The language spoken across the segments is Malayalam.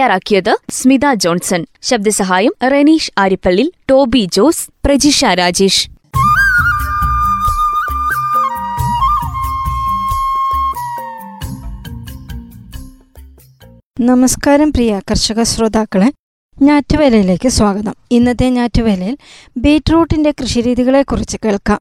തയ്യാറാക്കിയത് സ്മിത ജോൺസൺ. ശബ്ദസഹായം റെനീഷ് ആരിപ്പള്ളി ടോബി ജോസ് പ്രജിഷ രാജേഷ്. നമസ്കാരം പ്രിയ കർഷക ശ്രോതാക്കളെ. ഞാറ്റുവേലയിലേക്ക് സ്വാഗതം. ഇന്നത്തെ ഞാറ്റുവേലയിൽ ബീറ്റ്റൂട്ടിന്റെ കൃഷിരീതികളെക്കുറിച്ച് കേൾക്കാം.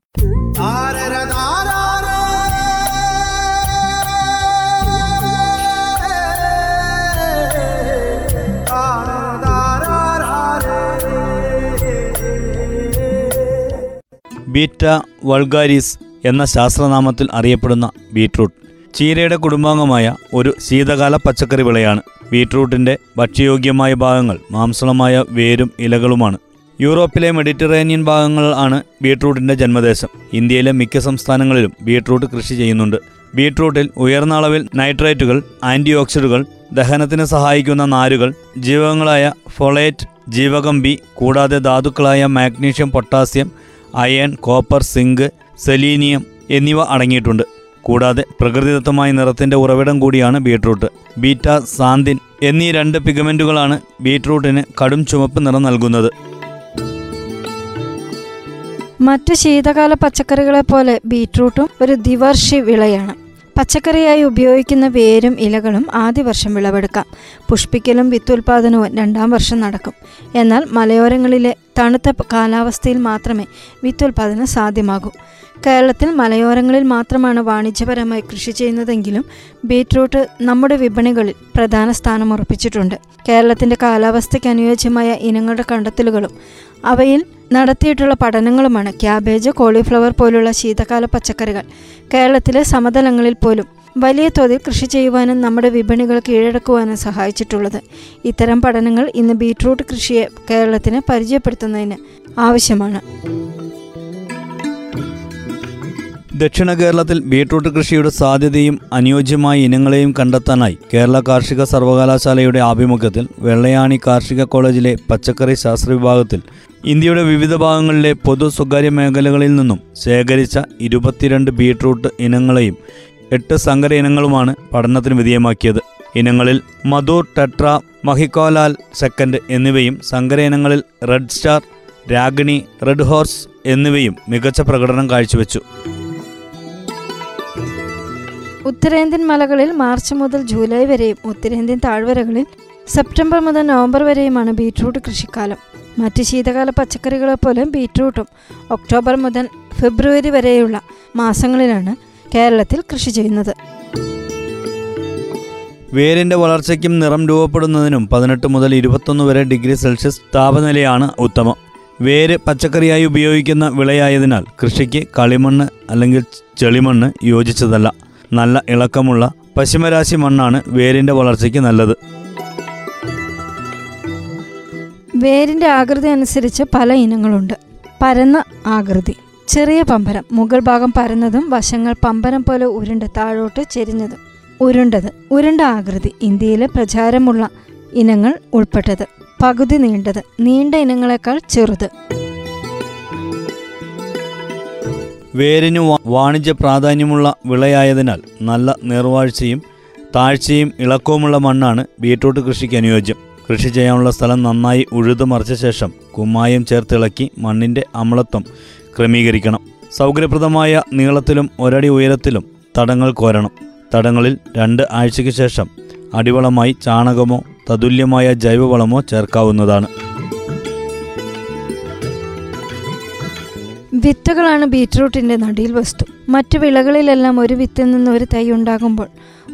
ബീറ്റ വൾഗാരിസ് എന്ന ശാസ്ത്രനാമത്തിൽ അറിയപ്പെടുന്ന ബീട്രൂട്ട്. ചീരയുടെ കുടുംബാംഗമായ ഒരു ശീതകാല പച്ചക്കറി വിളയാണ്. ബീട്രൂട്ടിന്റെ ഭക്ഷ്യയോഗ്യമായ ഭാഗങ്ങൾ മാംസളമായ വേരും ഇലകളുമാണ്. യൂറോപ്പിലെ മെഡിറ്ററേനിയൻ ഭാഗങ്ങൾ ആണ് ബീട്രൂട്ടിന്റെ ജന്മദേശം. ഇന്ത്യയിലെ മിക്ക സംസ്ഥാനങ്ങളിലും ബീട്രൂട്ട് കൃഷി ചെയ്യുന്നുണ്ട്. ബീട്രൂട്ടിൽ ഉയർന്ന അളവിൽ നൈട്രേറ്റുകൾ ആന്റി ഓക്സിഡുകൾ ദഹനത്തിന് സഹായിക്കുന്ന നാരുകൾ ജീവകങ്ങളായ ഫൊളേറ്റ് ജീവകം ബി കൂടാതെ ധാതുക്കളായ magnesium potassium iron copper zinc selenium എന്നിവ അടങ്ങിയിട്ടുണ്ട്. കൂടാതെ പ്രകൃതിദത്തമായ നിറത്തിന്റെ ഉറവിടം കൂടിയാണ് ബീട്രൂട്ട്. ബീറ്റ സാന്തിൻ എന്നീ രണ്ട് പിഗമെന്റുകളാണ് ബീട്രൂട്ടിന് കടും ചുമപ്പ് നിറം നൽകുന്നത്. മറ്റ് ശീതകാല പച്ചക്കറികളെ പോലെ ബീട്രൂട്ടും ഒരു ദ്വിവർഷി വിളയാണ്. പച്ചക്കറിയായി ഉപയോഗിക്കുന്ന വേരും ഇലകളും ആദ്യ വർഷം വിളവെടുക്കാം. പുഷ്പിക്കലും വിത്തുൽപാദനവും രണ്ടാം വർഷം നടക്കും. എന്നാൽ മലയോരങ്ങളിലെ തണുത്ത കാലാവസ്ഥയിൽ മാത്രമേ വിത്തുൽപാദനം സാധ്യമാകൂ. കേരളത്തിൽ മലയോരങ്ങളിൽ മാത്രമാണ് വാണിജ്യപരമായി കൃഷി ചെയ്യുന്നതെങ്കിലും ബീറ്റ്റൂട്ട് നമ്മുടെ വിപണികളിൽ പ്രധാന സ്ഥാനം ഉറപ്പിച്ചിട്ടുണ്ട്. കേരളത്തിന്റെ കാലാവസ്ഥയ്ക്ക് അനുയോജ്യമായ ഇനങ്ങളുടെ കണ്ടെത്തലുകളും അവയിൽ നടത്തിയിട്ടുള്ള പഠനങ്ങളുമാണ് ക്യാബേജ് കോളിഫ്ലവർ പോലുള്ള ശീതകാല പച്ചക്കറികൾ. കേരളത്തിലെ സമതലങ്ങളിൽ പോലും വലിയ തോതിൽ കൃഷി ചെയ്യുവാനും നമ്മുടെ വിപണികൾ കീഴടക്കുവാനും സഹായിച്ചിട്ടുള്ളത്. ഇത്തരം പഠനങ്ങൾ ഇന്ന് ബീറ്റ്റൂട്ട് കൃഷിയെ കേരളത്തിന് പരിചയപ്പെടുത്തുന്നതിന് ആവശ്യമാണ്. ദക്ഷിണ കേരളത്തിൽ ബീട്രൂട്ട് കൃഷിയുടെ സാധ്യതയും അനുയോജ്യമായ ഇനങ്ങളെയും കണ്ടെത്താനായി കേരള കാർഷിക സർവകലാശാലയുടെ ആഭിമുഖ്യത്തിൽ വെള്ളയാണി കാർഷിക കോളേജിലെ പച്ചക്കറി ശാസ്ത്ര വിഭാഗത്തിൽ ഇന്ത്യയുടെ വിവിധ ഭാഗങ്ങളിലെ പൊതു സ്വകാര്യ മേഖലകളിൽ നിന്നും ശേഖരിച്ച ഇരുപത്തിരണ്ട് ബീട്രൂട്ട് ഇനങ്ങളെയും എട്ട് സങ്കര ഇനങ്ങളുമാണ് പഠനത്തിന് വിധേയമാക്കിയത്. ഇനങ്ങളിൽ മധുർ ടെട്ര മഹിക്കോലാൽ സെക്കൻഡ് എന്നിവയും സങ്കര ഇനങ്ങളിൽ red star Ragini red horse എന്നിവയും മികച്ച പ്രകടനം കാഴ്ചവെച്ചു. ഉത്തരേന്ത്യൻ മലകളിൽ മാർച്ച് മുതൽ ജൂലൈ വരെയും ഉത്തരേന്ത്യൻ താഴ്വരകളിൽ സെപ്റ്റംബർ മുതൽ നവംബർ വരെയുമാണ് ബീറ്റ്റൂട്ട് കൃഷിക്കാലം. മറ്റ് ശീതകാല പച്ചക്കറികളെ പോലെ ബീറ്റ്റൂട്ടും ഒക്ടോബർ മുതൽ ഫെബ്രുവരി വരെയുള്ള മാസങ്ങളിലാണ് കേരളത്തിൽ കൃഷി ചെയ്യുന്നത്. വേരിന്റെ വളർച്ചയ്ക്കും നിറം രൂപപ്പെടുന്നതിനും പതിനെട്ട് മുതൽ ഇരുപത്തൊന്ന് വരെ ഡിഗ്രി സെൽഷ്യസ് താപനിലയാണ് ഉത്തമം. വേര് പച്ചക്കറിയായി ഉപയോഗിക്കുന്ന വിളയായതിനാൽ കൃഷിക്ക് കളിമണ്ണ് അല്ലെങ്കിൽ ചെളിമണ്ണ് യോജിച്ചതല്ല. നല്ല ഇളക്കമുള്ള പശ്ചിമരാശി മണ്ണാണ് വേരിന്റെ വളർച്ചയ്ക്ക് നല്ലത്. വേരിന്റെ ആകൃതി അനുസരിച്ച് പല ഇനങ്ങളുണ്ട്. പരന്ന ആകൃതി. ചെറിയ പമ്പരം. മുകൾ ഭാഗം പരന്നതും വശങ്ങൾ പമ്പരം പോലെ ഉരുണ്ട് താഴോട്ട് ചെരിഞ്ഞതും. ഉരുണ്ടത്. ഉരുണ്ട ആകൃതി. ഇന്ത്യയിലെ പ്രചാരമുള്ള ഇനങ്ങൾ ഉൾപ്പെട്ടത്. പകുതി നീണ്ടത്. നീണ്ട ഇനങ്ങളെക്കാൾ ചെറുത്. വേരിന് വാണിജ്യ പ്രാധാന്യമുള്ള വിളയായതിനാൽ നല്ല നീർവാഴ്ചയും താഴ്ചയും ഇളക്കവുമുള്ള മണ്ണാണ് ബീട്രൂട്ട് കൃഷിക്ക് അനുയോജ്യം. കൃഷി ചെയ്യാനുള്ള സ്ഥലം നന്നായി ഉഴുതു മറിച്ച ശേഷം കുമ്മായം ചേർത്തിളക്കി മണ്ണിന്റെ അമ്ലത്വം ക്രമീകരിക്കണം. സൗകര്യപ്രദമായ നീളത്തിലും ഒരടി ഉയരത്തിലും തടങ്ങൾ കോരണം. തടങ്ങളിൽ രണ്ട് ആഴ്ചയ്ക്ക് ശേഷം അടിവളമായി ചാണകമോ തതുല്യമായ ജൈവവളമോ ചേർക്കാവുന്നതാണ്. വിത്തുകളാണ് ബീറ്റ്റൂട്ടിന്റെ നടിയിൽ വസ്തു. മറ്റു വിളകളിലെല്ലാം ഒരു വിത്തിൽ നിന്ന് ഒരു തൈ ഉണ്ടാകുമ്പോൾ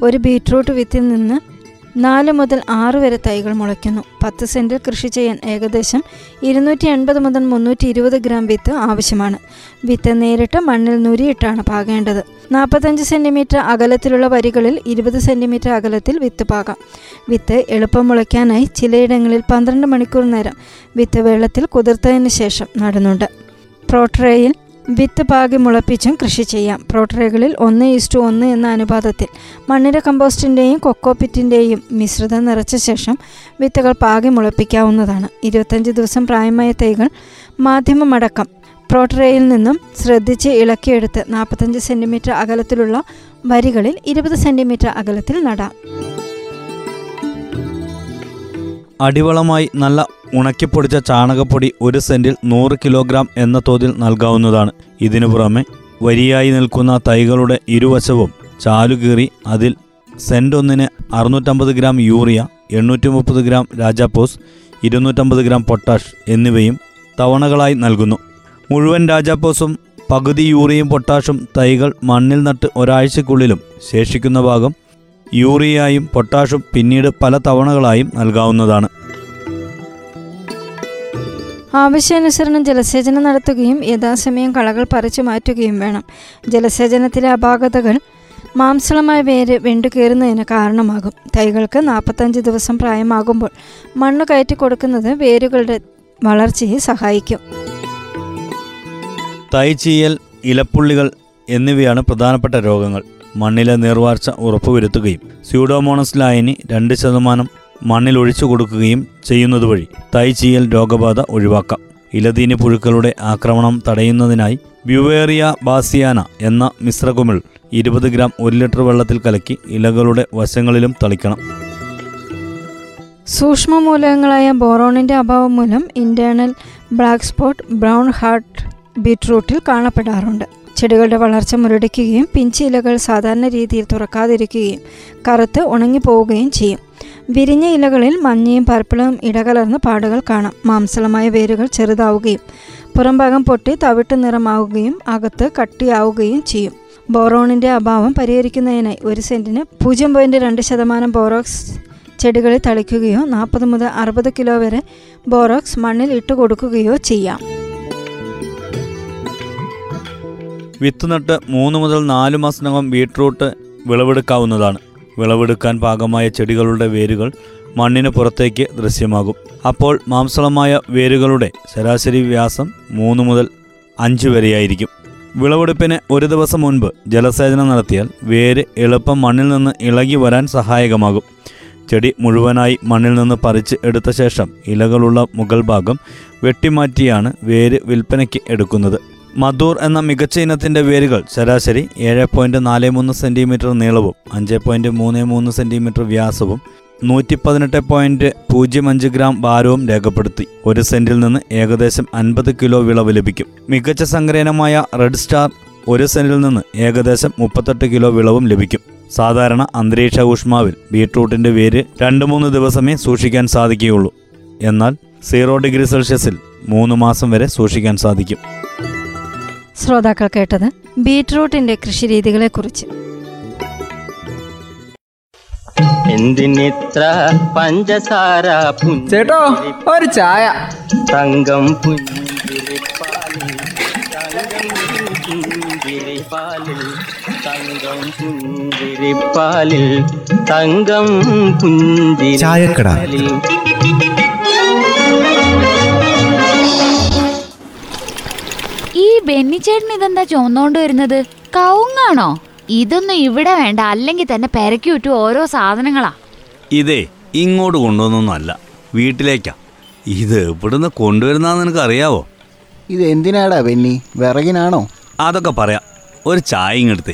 ഒരു ബീറ്റ്റൂട്ട് വിത്തിൽ നിന്ന് നാല് മുതൽ ആറ് വരെ തൈകൾ മുളയ്ക്കുന്നു. പത്ത് സെന്റിൽ കൃഷി ചെയ്യാൻ ഏകദേശം ഇരുന്നൂറ്റി എൺപത് മുതൽ മുന്നൂറ്റി ഇരുപത് ഗ്രാം വിത്ത് ആവശ്യമാണ്. വിത്ത് നേരിട്ട് മണ്ണിൽ നുരിയിട്ടാണ് പാകേണ്ടത്. നാൽപ്പത്തഞ്ച് സെന്റിമീറ്റർ അകലത്തിലുള്ള വരികളിൽ ഇരുപത് സെന്റിമീറ്റർ അകലത്തിൽ വിത്ത് പാകാം. വിത്ത് എളുപ്പം മുളയ്ക്കാനായി ചിലയിടങ്ങളിൽ പന്ത്രണ്ട് മണിക്കൂർ നേരം വിത്ത് വെള്ളത്തിൽ കുതിർത്തതിന് ശേഷം നടുന്നുണ്ട്. പ്രോട്രേയിൽ വിത്ത് പാകി മുളപ്പിച്ചും കൃഷി ചെയ്യാം. പ്രോട്രേകളിൽ ഒന്ന് ഇസ്റ്റു ഒന്ന് എന്ന അനുപാതത്തിൽ മണ്ണിര കമ്പോസ്റ്റിന്റെയും കൊക്കോപിറ്റിന്റെയും മിശ്രിതം നിറച്ച ശേഷം വിത്തുകൾ പാകി മുളപ്പിക്കാവുന്നതാണ്. ഇരുപത്തഞ്ച് ദിവസം പ്രായമായ തൈകൾ മാധ്യമമടക്കം പ്രോട്രേയിൽ നിന്നും ശ്രദ്ധിച്ച് ഇളക്കിയെടുത്ത് നാൽപ്പത്തഞ്ച് സെന്റിമീറ്റർ അകലത്തിലുള്ള വരികളിൽ ഇരുപത് സെന്റിമീറ്റർ അകലത്തിൽ നടാം. അടിവളമായി നല്ല ഉണക്കിപ്പൊടിച്ച ചാണകപ്പൊടി ഒരു സെന്റിൽ നൂറ് കിലോഗ്രാം എന്ന തോതിൽ നൽകാവുന്നതാണ്. ഇതിനു പുറമെ വരിയായി നിൽക്കുന്ന തൈകളുടെ ഇരുവശവും ചാലുകീറി അതിൽ സെന്റ് ഒന്നിന് അറുന്നൂറ്റമ്പത് ഗ്രാം യൂറിയ എണ്ണൂറ്റി മുപ്പത് ഗ്രാം രാജാപ്പോസ് ഇരുന്നൂറ്റമ്പത് ഗ്രാം പൊട്ടാഷ് എന്നിവയും തവണകളായി നൽകുന്നു. മുഴുവൻ രാജാപ്പോസും പകുതി യൂറിയയും പൊട്ടാഷും തൈകൾ മണ്ണിൽ നട്ട് ഒരാഴ്ചക്കുള്ളിലും ശേഷിക്കുന്ന ഭാഗം യൂറിയയും പൊട്ടാഷും പിന്നീട് പല തവണകളായും നൽകാവുന്നതാണ്. ആവശ്യാനുസരണം ജലസേചനം നടത്തുകയും യഥാസമയം കളകൾ പറിച്ചു മാറ്റുകയും വേണം. ജലസേചനത്തിലെ അപാകതകൾ മാംസളമായ വേര് വെണ്ടു വെണ്ടുകയറുന്നതിന് കാരണമാകും. തൈകൾക്ക് നാൽപ്പത്തഞ്ച് ദിവസം പ്രായമാകുമ്പോൾ മണ്ണ് കയറ്റി കൊടുക്കുന്നത് വേരുകളുടെ വളർച്ചയെ സഹായിക്കും. തൈ ചീയൽ ഇലപ്പുള്ളികൾ എന്നിവയാണ് പ്രധാനപ്പെട്ട രോഗങ്ങൾ. മണ്ണിലെ നീർവാർച്ച ഉറപ്പുവരുത്തുകയും സ്യൂഡോമോണസ് ലായനി രണ്ട് ശതമാനം മണ്ണിൽ ഒഴിച്ചു കൊടുക്കുകയും ചെയ്യുന്നതുവഴി തൈ ചീയൽ രോഗബാധ ഒഴിവാക്കാം. ഇലതീനി പുഴുക്കളുടെ ആക്രമണം തടയുന്നതിനായി ബ്യുവേറിയ ബാസിയാന എന്ന മിശ്രകുമിൾ ഇരുപത് ഗ്രാം ഒരു ലിറ്റർ വെള്ളത്തിൽ കലക്കി ഇലകളുടെ വശങ്ങളിലും തളിക്കണം. സൂക്ഷ്മമൂലകങ്ങളായ ബോറോണിന്റെ അഭാവം മൂലം internal black spot brown heart ബീറ്റ്റൂട്ടിൽ കാണപ്പെടാറുണ്ട്. ചെടികളുടെ വളർച്ച മുരടിക്കുകയും പിഞ്ചിലകൾ സാധാരണ രീതിയിൽ തുറക്കാതിരിക്കുകയും കറുത്ത് ഉണങ്ങിപ്പോവുകയും ചെയ്യും. വിരിഞ്ഞ ഇലകളിൽ മഞ്ഞയും പർപ്പിളും ഇടകലർന്ന പാടുകൾ കാണാം. മാംസളമായ വേരുകൾ ചെറുതാവുകയും പുറംഭാഗം പൊട്ടി തവിട്ട് നിറമാവുകയും അകത്ത് കട്ടിയാവുകയും ചെയ്യും. ബോറോണിന്റെ അഭാവം പരിഹരിക്കുന്നതിനായി ഒരു സെന്റിന് പൂജ്യം പോയിന്റ് രണ്ട് ശതമാനം ബോറോക്സ് ചെടികളിൽ തളിക്കുകയോ നാൽപ്പത് മുതൽ അറുപത് കിലോ വരെ ബോറോക്സ് മണ്ണിൽ ഇട്ടുകൊടുക്കുകയോ ചെയ്യാം. വിത്ത് നട്ട് മൂന്ന് മുതൽ നാല് മാസത്തിനകം ബീട്രൂട്ട് വിളവെടുക്കാവുന്നതാണ്. വിളവെടുക്കാൻ പാകമായ ചെടികളുടെ വേരുകൾ മണ്ണിന് പുറത്തേക്ക് ദൃശ്യമാകും. അപ്പോൾ മാംസളമായ വേരുകളുടെ ശരാശരി വ്യാസം മൂന്ന് മുതൽ അഞ്ച് വരെയായിരിക്കും. വിളവെടുപ്പിന് ഒരു ദിവസം മുൻപ് ജലസേചനം നടത്തിയാൽ വേര് എളുപ്പം മണ്ണിൽ നിന്ന് ഇളകി വരാൻ സഹായകമാകും. ചെടി മുഴുവനായി മണ്ണിൽ നിന്ന് പറിച്ച് എടുത്ത ശേഷം ഇലകളുള്ള മുകൾ ഭാഗം വെട്ടിമാറ്റിയാണ് വേര് വിൽപ്പനയ്ക്ക് എടുക്കുന്നത്. മധൂർ എന്ന മികച്ച ഇനത്തിന്റെ വേരുകൾ ശരാശരി ഏഴ് പോയിന്റ് നാല് മൂന്ന് സെന്റിമീറ്റർ നീളവും അഞ്ച് പോയിന്റ് മൂന്ന് മൂന്ന് സെന്റിമീറ്റർ വ്യാസവും നൂറ്റി പതിനെട്ട് പോയിന്റ് പൂജ്യം അഞ്ച് ഗ്രാം ഭാരവും രേഖപ്പെടുത്തി. ഒരു സെന്റിൽ നിന്ന് ഏകദേശം അൻപത് കിലോ വിളവ് ലഭിക്കും. മികച്ച സംഗ്രഹനമായ റെഡ് സ്റ്റാർ ഒരു സെന്റിൽ നിന്ന് ഏകദേശം മുപ്പത്തെട്ട് കിലോ വിളവും ലഭിക്കും. സാധാരണ അന്തരീക്ഷ ഊഷ്മാവിൽ ബീട്രൂട്ടിന്റെ വേര് രണ്ട് മൂന്ന് ദിവസമേ സൂക്ഷിക്കാൻ സാധിക്കുകയുള്ളൂ. എന്നാൽ സീറോ ഡിഗ്രി സെൽഷ്യസിൽ മൂന്ന് മാസം വരെ സൂക്ഷിക്കാൻ സാധിക്കും. ശ്രോതാക്കൾ കേട്ടത് ബീറ്റ്റൂട്ടിന്റെ കൃഷിരീതികളെക്കുറിച്ച്. എന്തിനിത്ര പഞ്ചസാര ചേട്ടോ ഒരു ചായ. തങ്കം പുഞ്ചിരിപ്പാലിൽ തങ്കം പുഞ്ചിരിപ്പാലിൽ തങ്കം പുഞ്ചിരിപ്പാലിൽ തങ്കം. പുഞ്ചിരിപ്പാലിൽ ബെന്നിച്ചേട്ടൻ ഇതെന്താ ചുമന്നോണ്ട് വരുന്നത്? കവുങ്ങാണോ? ഇതൊന്നും ഇവിടെ വേണ്ട. അല്ലെങ്കിൽ തന്നെ പെരക്കി വിട്ടു ഓരോ സാധനങ്ങളാ. ഇതേ ഇങ്ങോട്ട് കൊണ്ടുവന്നൊന്നുമല്ല. വീട്ടിലേക്കാ. ഇത് ഇവിടുന്ന് കൊണ്ടുവരുന്നാന്ന് നിനക്ക് അറിയാവോ ഇത് എന്തിനാടാ ബെന്നി? വിറകിനാണോ? അതൊക്കെ പറയാം. ഒരു ചായ ഇങ്ങെടുത്തേ.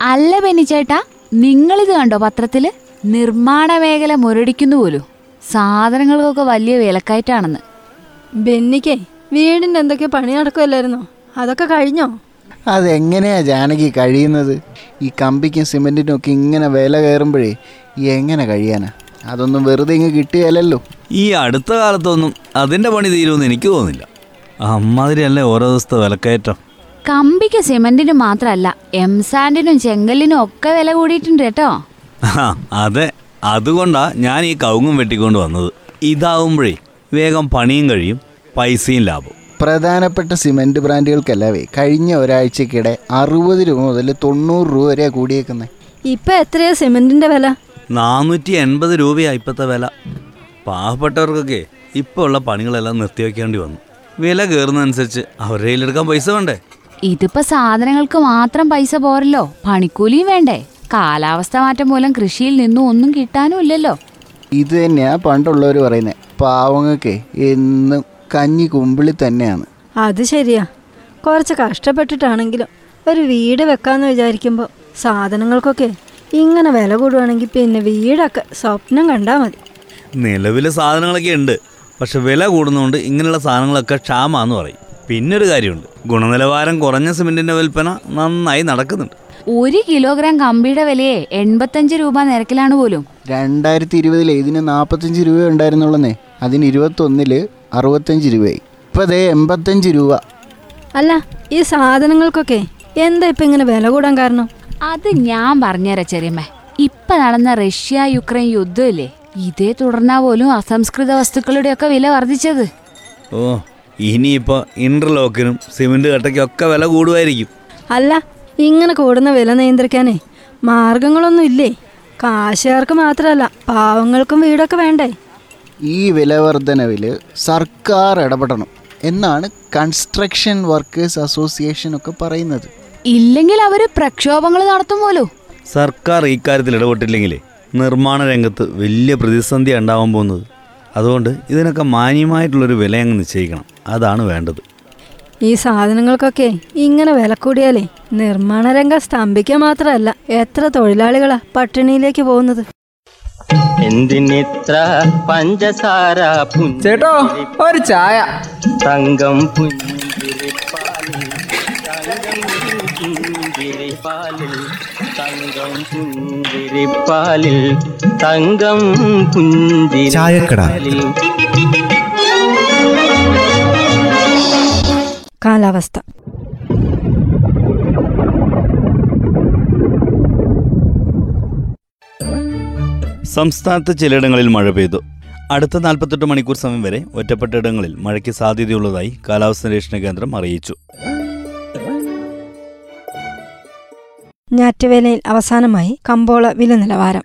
അല്ല ബെന്നിച്ചേട്ടാ നിങ്ങളിത് കണ്ടോ പത്രത്തിൽ? നിർമ്മാണ മേഖല മുരടിക്കുന്നു പോലും. സാധനങ്ങൾക്കൊക്കെ വലിയ വിലക്കയറ്റാണെന്ന്. ബെന്നിക്കേ വീടിന്റെ എന്തൊക്കെ പണി നടക്കുമല്ലായിരുന്നോ അതൊക്കെ കഴിഞ്ഞോ? അതെങ്ങനെയാ ജാനകി കഴിയുന്നത്? ഈ കമ്പിക്കും സിമെന്റിനും ഒക്കെ ഇങ്ങനെ വില കയറുമ്പോഴേ എങ്ങനെ കഴിയാനാ? അതൊന്നും വെറുതെ ഇങ്ങ് കിട്ടുകയല്ലോ ഈ അടുത്ത കാലത്തൊന്നും അതിന്റെ പണി തീരുമെന്ന് എനിക്ക് തോന്നുന്നില്ല. അമ്മാതിരിയല്ലേ ഓരോ ദിവസത്തെ വിലക്കയറ്റം. കമ്പിക്ക് സിമന്റിനും മാത്രമല്ല എംസാൻഡിനും ചെങ്കലിനും ഒക്കെ വില കൂടിയിട്ടുണ്ട് കേട്ടോ. ആ, അതെ. അതുകൊണ്ടാ ഞാൻ ഈ കൗങ്ങും വെട്ടിക്കൊണ്ട് വന്നത്. ഇതാവുമ്പോഴേ വേഗം പണിയും കഴിയും. പൈസയും ലാഭം പ്രധാനപ്പെട്ട സിമെന്റ് ബ്രാൻഡുകൾക്കല്ലാവേ കഴിഞ്ഞ ഒരാഴ്ചക്കിടെ അറുപത് രൂപ മുതൽ തൊണ്ണൂറ് രൂപ വരെ കൂടിയേക്കുന്നത് ഇപ്പൊ എത്രയാ സിമെന്റിന്റെ വില? നാനൂറ്റി എൺപത് രൂപയാണ് ഇപ്പോഴത്തെ വില. പാവപ്പെട്ടവർക്കൊക്കെ ഇപ്പോൾ ഉള്ള പണികളെല്ലാം നിർത്തിവെക്കേണ്ടി വന്നു. വില കയറുന്നതനുസരിച്ച് അവരുടെ കയ്യിലെടുക്കാൻ പൈസ വേണ്ടേ? ഇതിപ്പോ സാധനങ്ങൾക്ക് മാത്രം പൈസ പോരല്ലോ. പണിക്കൂലിയും വേണ്ടേ. കാലാവസ്ഥ മാറ്റം മൂലം കൃഷിയിൽ നിന്നും ഒന്നും കിട്ടാനും ഇല്ലല്ലോ. ഇത് തന്നെയാ പണ്ടുള്ളവർ പറയുന്നത് പാവങ്ങൾക്ക് എന്നും കഞ്ഞി കുമ്പിളി തന്നെയാണ്. അത് ശരിയാ. കുറച്ച് കഷ്ടപ്പെട്ടിട്ടാണെങ്കിലും ഒരു വീട് വെക്കാന്ന് വിചാരിക്കുമ്പോൾ സാധനങ്ങൾക്കൊക്കെ ഇങ്ങനെ വില കൂടുവാണെങ്കിൽ പിന്നെ വീടൊക്കെ സ്വപ്നം കണ്ടാൽ മതി. നിലവിലെ സാധനങ്ങളൊക്കെ ഉണ്ട്. പക്ഷെ വില കൂടുന്നതുകൊണ്ട് ഇങ്ങനെയുള്ള സാധനങ്ങളൊക്കെ ക്ഷാമാന്ന് പറയും. പിന്നെ ഒരു കാര്യമുണ്ട്. ഗുണനിലവാരം കുറഞ്ഞ സിമെന്റിന്റെ വിൽപ്പന നന്നായി നടക്കുന്നുണ്ട്. ഒരു കിലോഗ്രാം കമ്പിയുടെ വിലയെ എൺപത്തഞ്ച് രൂപ നിരക്കിലാണ് പോലും. രണ്ടായിരത്തി ഇരുപതിൽ ഇതിന് നാൽപ്പത്തഞ്ച് രൂപ ഉണ്ടായിരുന്നുള്ളന്നേ. അതിന് ഇരുപത്തൊന്നിൽ അറുപത്തഞ്ച് രൂപയായി. ഇപ്പോൾ അതേ എൺപത്തഞ്ച് രൂപ. അല്ല ഈ സാധനങ്ങൾക്കൊക്കെ എന്താ ഇപ്പം ഇങ്ങനെ വില കൂടാൻ കാരണം? അത് ഞാൻ പറഞ്ഞുതരാം ചെറിയമ്മേ. ഇപ്പൊ നടന്ന റഷ്യ യുക്രൈൻ യുദ്ധമില്ലേ? ഇതേ തുടർന്നാ പോലും അസംസ്കൃത വസ്തുക്കളുടെ ഒക്കെ വില വർദ്ധിച്ചത്. ഓ ഇനിയിപ്പോൾ ഇന്റർലോക്കിനും സിമെന്റ് കട്ടയ്ക്കും ഒക്കെ വില കൂടുമായിരിക്കും. അല്ല ഇങ്ങനെ കൂടുന്ന വില നിയന്ത്രിക്കാനേ മാർഗങ്ങളൊന്നും ഇല്ലേ? കാശുകാർക്ക് മാത്രമല്ല പാവങ്ങൾക്കും വീടൊക്കെ വേണ്ടേ? ഈ വിലവർധനവിൽ സർക്കാർ ഇടപെടണം എന്നാണ് കൺസ്ട്രക്ഷൻ വർക്കേഴ്സ് അസോസിയേഷൻ ഒക്കെ പറയുന്നത്. ഇല്ലെങ്കിൽ അവർ പ്രക്ഷോഭങ്ങൾ നടത്തും പോലും? സർക്കാർ ഇക്കാര്യത്തിൽ ഇടപെട്ടില്ലെങ്കിൽ നിർമ്മാണ രംഗത്ത് വലിയ പ്രതിസന്ധി ഉണ്ടാവാൻ പോകുന്നത്. അതുകൊണ്ട് ഇതിനൊക്കെ മാന്യമായിട്ടുള്ളൊരു വില അങ്ങ് നിശ്ചയിക്കണം. അതാണ് വേണ്ടത്. ഈ സാധനങ്ങൾക്കൊക്കെ ഇങ്ങനെ വില കൂടിയാലേ നിർമ്മാണ രംഗം സ്തംഭിക്കുക മാത്രമല്ല എത്ര തൊഴിലാളികളാ പട്ടിണിയിലേക്ക് പോകുന്നത്. എന്തിനിത്ര പഞ്ചസാര ചേട്ടോ ഒരു ചായ. തങ്കം പുഞ്ചിരിപ്പാലിൽ തങ്കം പുഞ്ചിരിപ്പാലിൽ തങ്കം പുഞ്ചിരിപ്പാലിൽ കാലാവസ്ഥ. സംസ്ഥാനത്ത് ചിലയിടങ്ങളിൽ മഴ പെയ്തു. അടുത്ത നാൽപ്പത്തെട്ട് മണിക്കൂർ സമയം വരെ ഒറ്റപ്പെട്ട ഇടങ്ങളിൽ മഴയ്ക്ക് സാധ്യതയുള്ളതായി കാലാവസ്ഥാ നിരീക്ഷണ കേന്ദ്രം അറിയിച്ചു. ഞാറ്റുവേലയിൽ അവസാനമായി കമ്പോള വില നിലവാരം.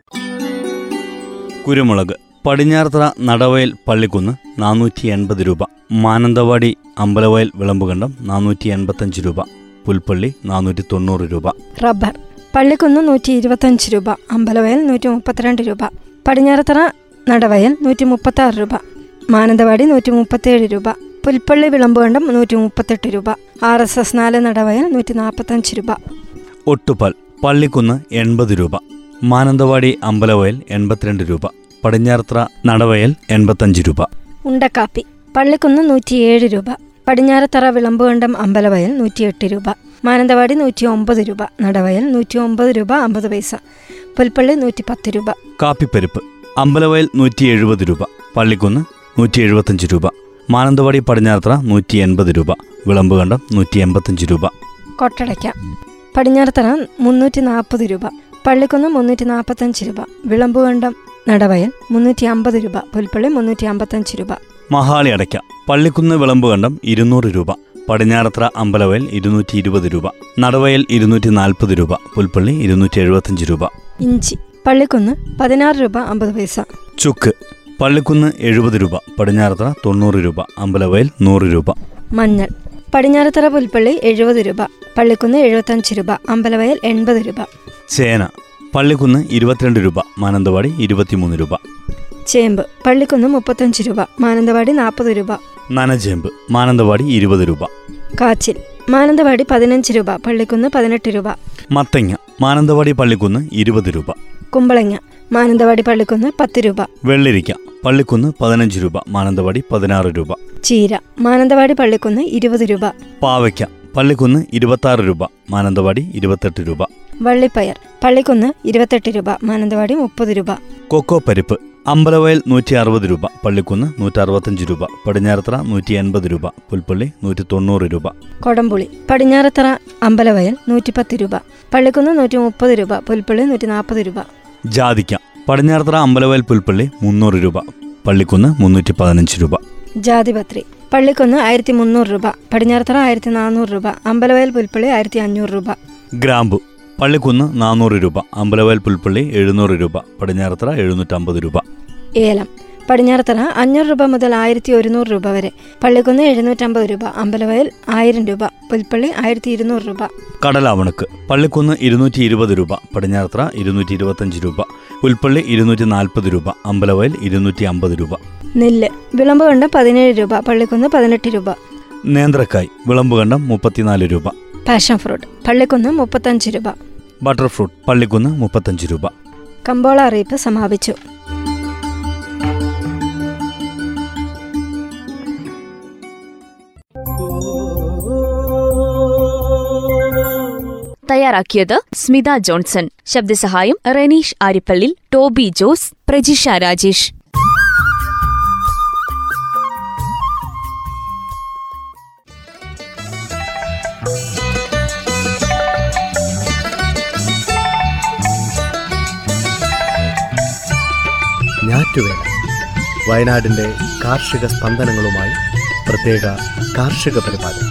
കുരുമുളക് പടിഞ്ഞാറത്തറ നടവയൽ പള്ളിക്കുന്ന് നാനൂറ്റി എൺപത് രൂപ. മാനന്തവാടി അമ്പലവയൽ വിളമ്പുകണ്ടം നാനൂറ്റി എൺപത്തഞ്ച് രൂപ. പുൽപ്പള്ളി നാനൂറ്റി തൊണ്ണൂറ് രൂപ. റബ്ബർ. പള്ളിക്കുന്ന് നൂറ്റി ഇരുപത്തഞ്ച് രൂപ അമ്പലവയൽ നൂറ്റി മുപ്പത്തിരണ്ട് രൂപ പടിഞ്ഞാറത്തറ നടവയൽ നൂറ്റി മുപ്പത്തി ആറ് രൂപ മാനന്തവാടി നൂറ്റി മുപ്പത്തേഴ് രൂപ പുൽപ്പള്ളി വിളമ്പുകണ്ടം നൂറ്റി മുപ്പത്തെട്ട് രൂപ ആർ എസ് എസ് നാല് നടവയൽ നൂറ്റി നാൽപ്പത്തഞ്ച് രൂപ. ഒട്ടുപാൽ പള്ളിക്കുന്ന് എൺപത് രൂപ മാനന്തവാടി അമ്പലവയൽ എൺപത്തിരണ്ട് രൂപ പടിഞ്ഞാറത്തറ നടവയൽ എൺപത്തഞ്ച് രൂപ. ഉണ്ടക്കാപ്പി പള്ളിക്കുന്ന് നൂറ്റിയേഴ് രൂപ പടിഞ്ഞാറത്തറ വിളമ്പുകണ്ടം അമ്പലവയൽ നൂറ്റിയെട്ട് രൂപ. മാനന്തവാടി നൂറ്റി ഒമ്പത് രൂപ നടവയൽ നൂറ്റി ഒമ്പത് രൂപ അമ്പത് പൈസ പുൽപ്പള്ളി നൂറ്റി പത്ത് രൂപ. കാപ്പിപ്പരിപ്പ് അമ്പലവയൽ നൂറ്റി എഴുപത് രൂപ പള്ളിക്കുന്ന് നൂറ്റി എഴുപത്തഞ്ച് രൂപ മാനന്തവാടി പടിഞ്ഞാറത്ര നൂറ്റി എൺപത് രൂപ വിളമ്പുകണ്ടം നൂറ്റി എൺപത്തഞ്ച് രൂപ. കൊട്ടടയ്ക്ക പടിഞ്ഞാറത്തറ മുന്നൂറ്റി നാൽപ്പത് രൂപ പള്ളിക്കുന്ന് മുന്നൂറ്റി നാൽപ്പത്തഞ്ച് രൂപ വിളമ്പുകണ്ടം നടവയൽ മുന്നൂറ്റി അമ്പത് രൂപ പുൽപ്പള്ളി മുന്നൂറ്റി അമ്പത്തഞ്ച് രൂപ. മഹാളി അടയ്ക്ക പള്ളിക്കുന്ന് വിളമ്പുകണ്ടം ഇരുന്നൂറ് രൂപ. പടിഞ്ഞാറത്തറ അമ്പലവയൽ ഇരുന്നൂറ്റി ഇരുപത് രൂപ നടവയൽ ഇരുന്നൂറ്റി നാൽപ്പത് രൂപ പുൽപ്പള്ളി ഇരുന്നൂറ്റി എഴുപത്തഞ്ച് രൂപ. ഇഞ്ചി പള്ളിക്കുന്ന് പതിനാറ് രൂപ അമ്പത് പൈസ. ചുക്ക് പള്ളിക്കുന്ന് എഴുപത് രൂപ പടിഞ്ഞാറത്തറ തൊണ്ണൂറ് രൂപ അമ്പലവയൽ നൂറ് രൂപ. മഞ്ഞൾ പടിഞ്ഞാറത്തറ പുൽപ്പള്ളി എഴുപത് രൂപ പള്ളിക്കുന്ന് എഴുപത്തഞ്ച് രൂപ അമ്പലവയൽ എൺപത് രൂപ. ചേന പള്ളിക്കുന്ന് ഇരുപത്തിരണ്ട് രൂപ മാനന്തവാടി ഇരുപത്തിമൂന്ന് രൂപ. ചേമ്പ് പള്ളിക്കുന്ന് മുപ്പത്തഞ്ച് രൂപ മാനന്തവാടി നാൽപ്പത് രൂപ. നനചേമ്പ് മാനന്തവാടി ഇരുപത് രൂപ. കാച്ചിൽ മാനന്തവാടി പതിനഞ്ച് രൂപ പള്ളിക്കുന്ന് പതിനെട്ട് രൂപ. മത്തങ്ങ മാനന്തവാടി പള്ളിക്കുന്ന് ഇരുപത് രൂപ. കുമ്പളങ്ങ മാനന്തവാടി പള്ളിക്കുന്ന് പത്ത് രൂപ. വെള്ളരിക്ക പള്ളിക്കുന്ന് പതിനഞ്ച് രൂപ മാനന്തവാടി പതിനാറ് രൂപ. ചീര മാനന്തവാടി പള്ളിക്കുന്ന് ഇരുപത് രൂപ. പാവയ്ക്ക പള്ളിക്കുന്ന് ഇരുപത്താറ് രൂപ മാനന്തവാടി ഇരുപത്തെട്ട് രൂപ. വള്ളിപ്പയർ പള്ളിക്കുന്ന് ഇരുപത്തെട്ട് രൂപ മാനന്തവാടി മുപ്പത് രൂപ. കൊക്കോ പരിപ്പ് അമ്പലവയൽ നൂറ്റി അറുപത് രൂപ പള്ളിക്കുന്ന് നൂറ്റി അറുപത്തഞ്ച് രൂപ പടിഞ്ഞാറത്തറ നൂറ്റി എൺപത് രൂപ പുൽപ്പള്ളി നൂറ്റി തൊണ്ണൂറ് രൂപ. കൊടംപുളി പടിഞ്ഞാറത്തറ അമ്പലവയൽ നൂറ്റി പത്ത് രൂപ പള്ളിക്കുന്ന് നൂറ്റി മുപ്പത് രൂപ പുൽപ്പള്ളി നൂറ്റി നാൽപ്പത് രൂപ. ജാതിക്ക പടിഞ്ഞാറത്തറ അമ്പലവയൽ പുൽപ്പള്ളി മുന്നൂറ് രൂപ പള്ളിക്കുന്ന് മുന്നൂറ്റി പതിനഞ്ച് രൂപ. ജാതിപത്രി പള്ളിക്കുന്ന് ആയിരത്തി മുന്നൂറ് രൂപ പടിഞ്ഞാറത്തറ ആയിരത്തി നാനൂറ് രൂപ അമ്പലവയൽ പുൽപ്പള്ളി ആയിരത്തി അഞ്ഞൂറ് രൂപ. ഗ്രാമ്പു പള്ളിക്കുന്ന് നാനൂറ് രൂപ അമ്പലവയൽ പുൽപ്പള്ളി എഴുന്നൂറ് രൂപ പടിഞ്ഞാറത്തറ എഴുന്നൂറ്റമ്പത് രൂപ. ഏലം പടിഞ്ഞാറത്തറ അഞ്ഞൂറ് രൂപ മുതൽ ആയിരത്തി ഒരുന്നൂറ് രൂപ വരെ. പള്ളിക്കുന്ന് എഴുന്നൂറ്റമ്പത് രൂപ അമ്പലവയൽ ആയിരം രൂപ പുൽപ്പള്ളി ആയിരത്തി ഇരുന്നൂറ് രൂപ. കടലാവണക്ക് പള്ളിക്കുന്ന് ഇരുന്നൂറ്റി ഇരുപത് രൂപ പടിഞ്ഞാറത്തറ ഇരുന്നൂറ്റി ഇരുപത്തഞ്ച് രൂപ പുൽപ്പള്ളി ഇരുന്നൂറ്റി നാൽപ്പത് രൂപ അമ്പലവയൽ ഇരുന്നൂറ്റി അമ്പത് രൂപ. നെല്ല് വിളമ്പ് കണ്ടം പതിനേഴ് രൂപ പള്ളിക്കുന്ന് പതിനെട്ട് രൂപ. നേന്ത്രക്കായ് വിളമ്പ് കണ്ടം മുപ്പത്തിനാല് രൂപ. പാഷൻ ഫ്രൂട്ട് പള്ളിക്കുന്ന് മുപ്പത്തഞ്ച് രൂപ. ബട്ടർ ഫ്രൂട്ട് പള്ളിക്കുന്ന് മുപ്പത്തഞ്ച് രൂപ. കമ്പോള അറിയിപ്പ് സമാപിച്ചു. തയ്യാറാക്കിയത് സ്മിത ജോൺസൺ. ശബ്ദസഹായം റെനീഷ് ആരിപ്പള്ളി ടോബി ജോസ് പ്രജിഷ രാജേഷ്. ഞാറ്റുവേല വയനാടിന്റെ കാർഷിക സ്പന്ദനങ്ങളുമായി പ്രത്യേക കാർഷിക പരിപാടി.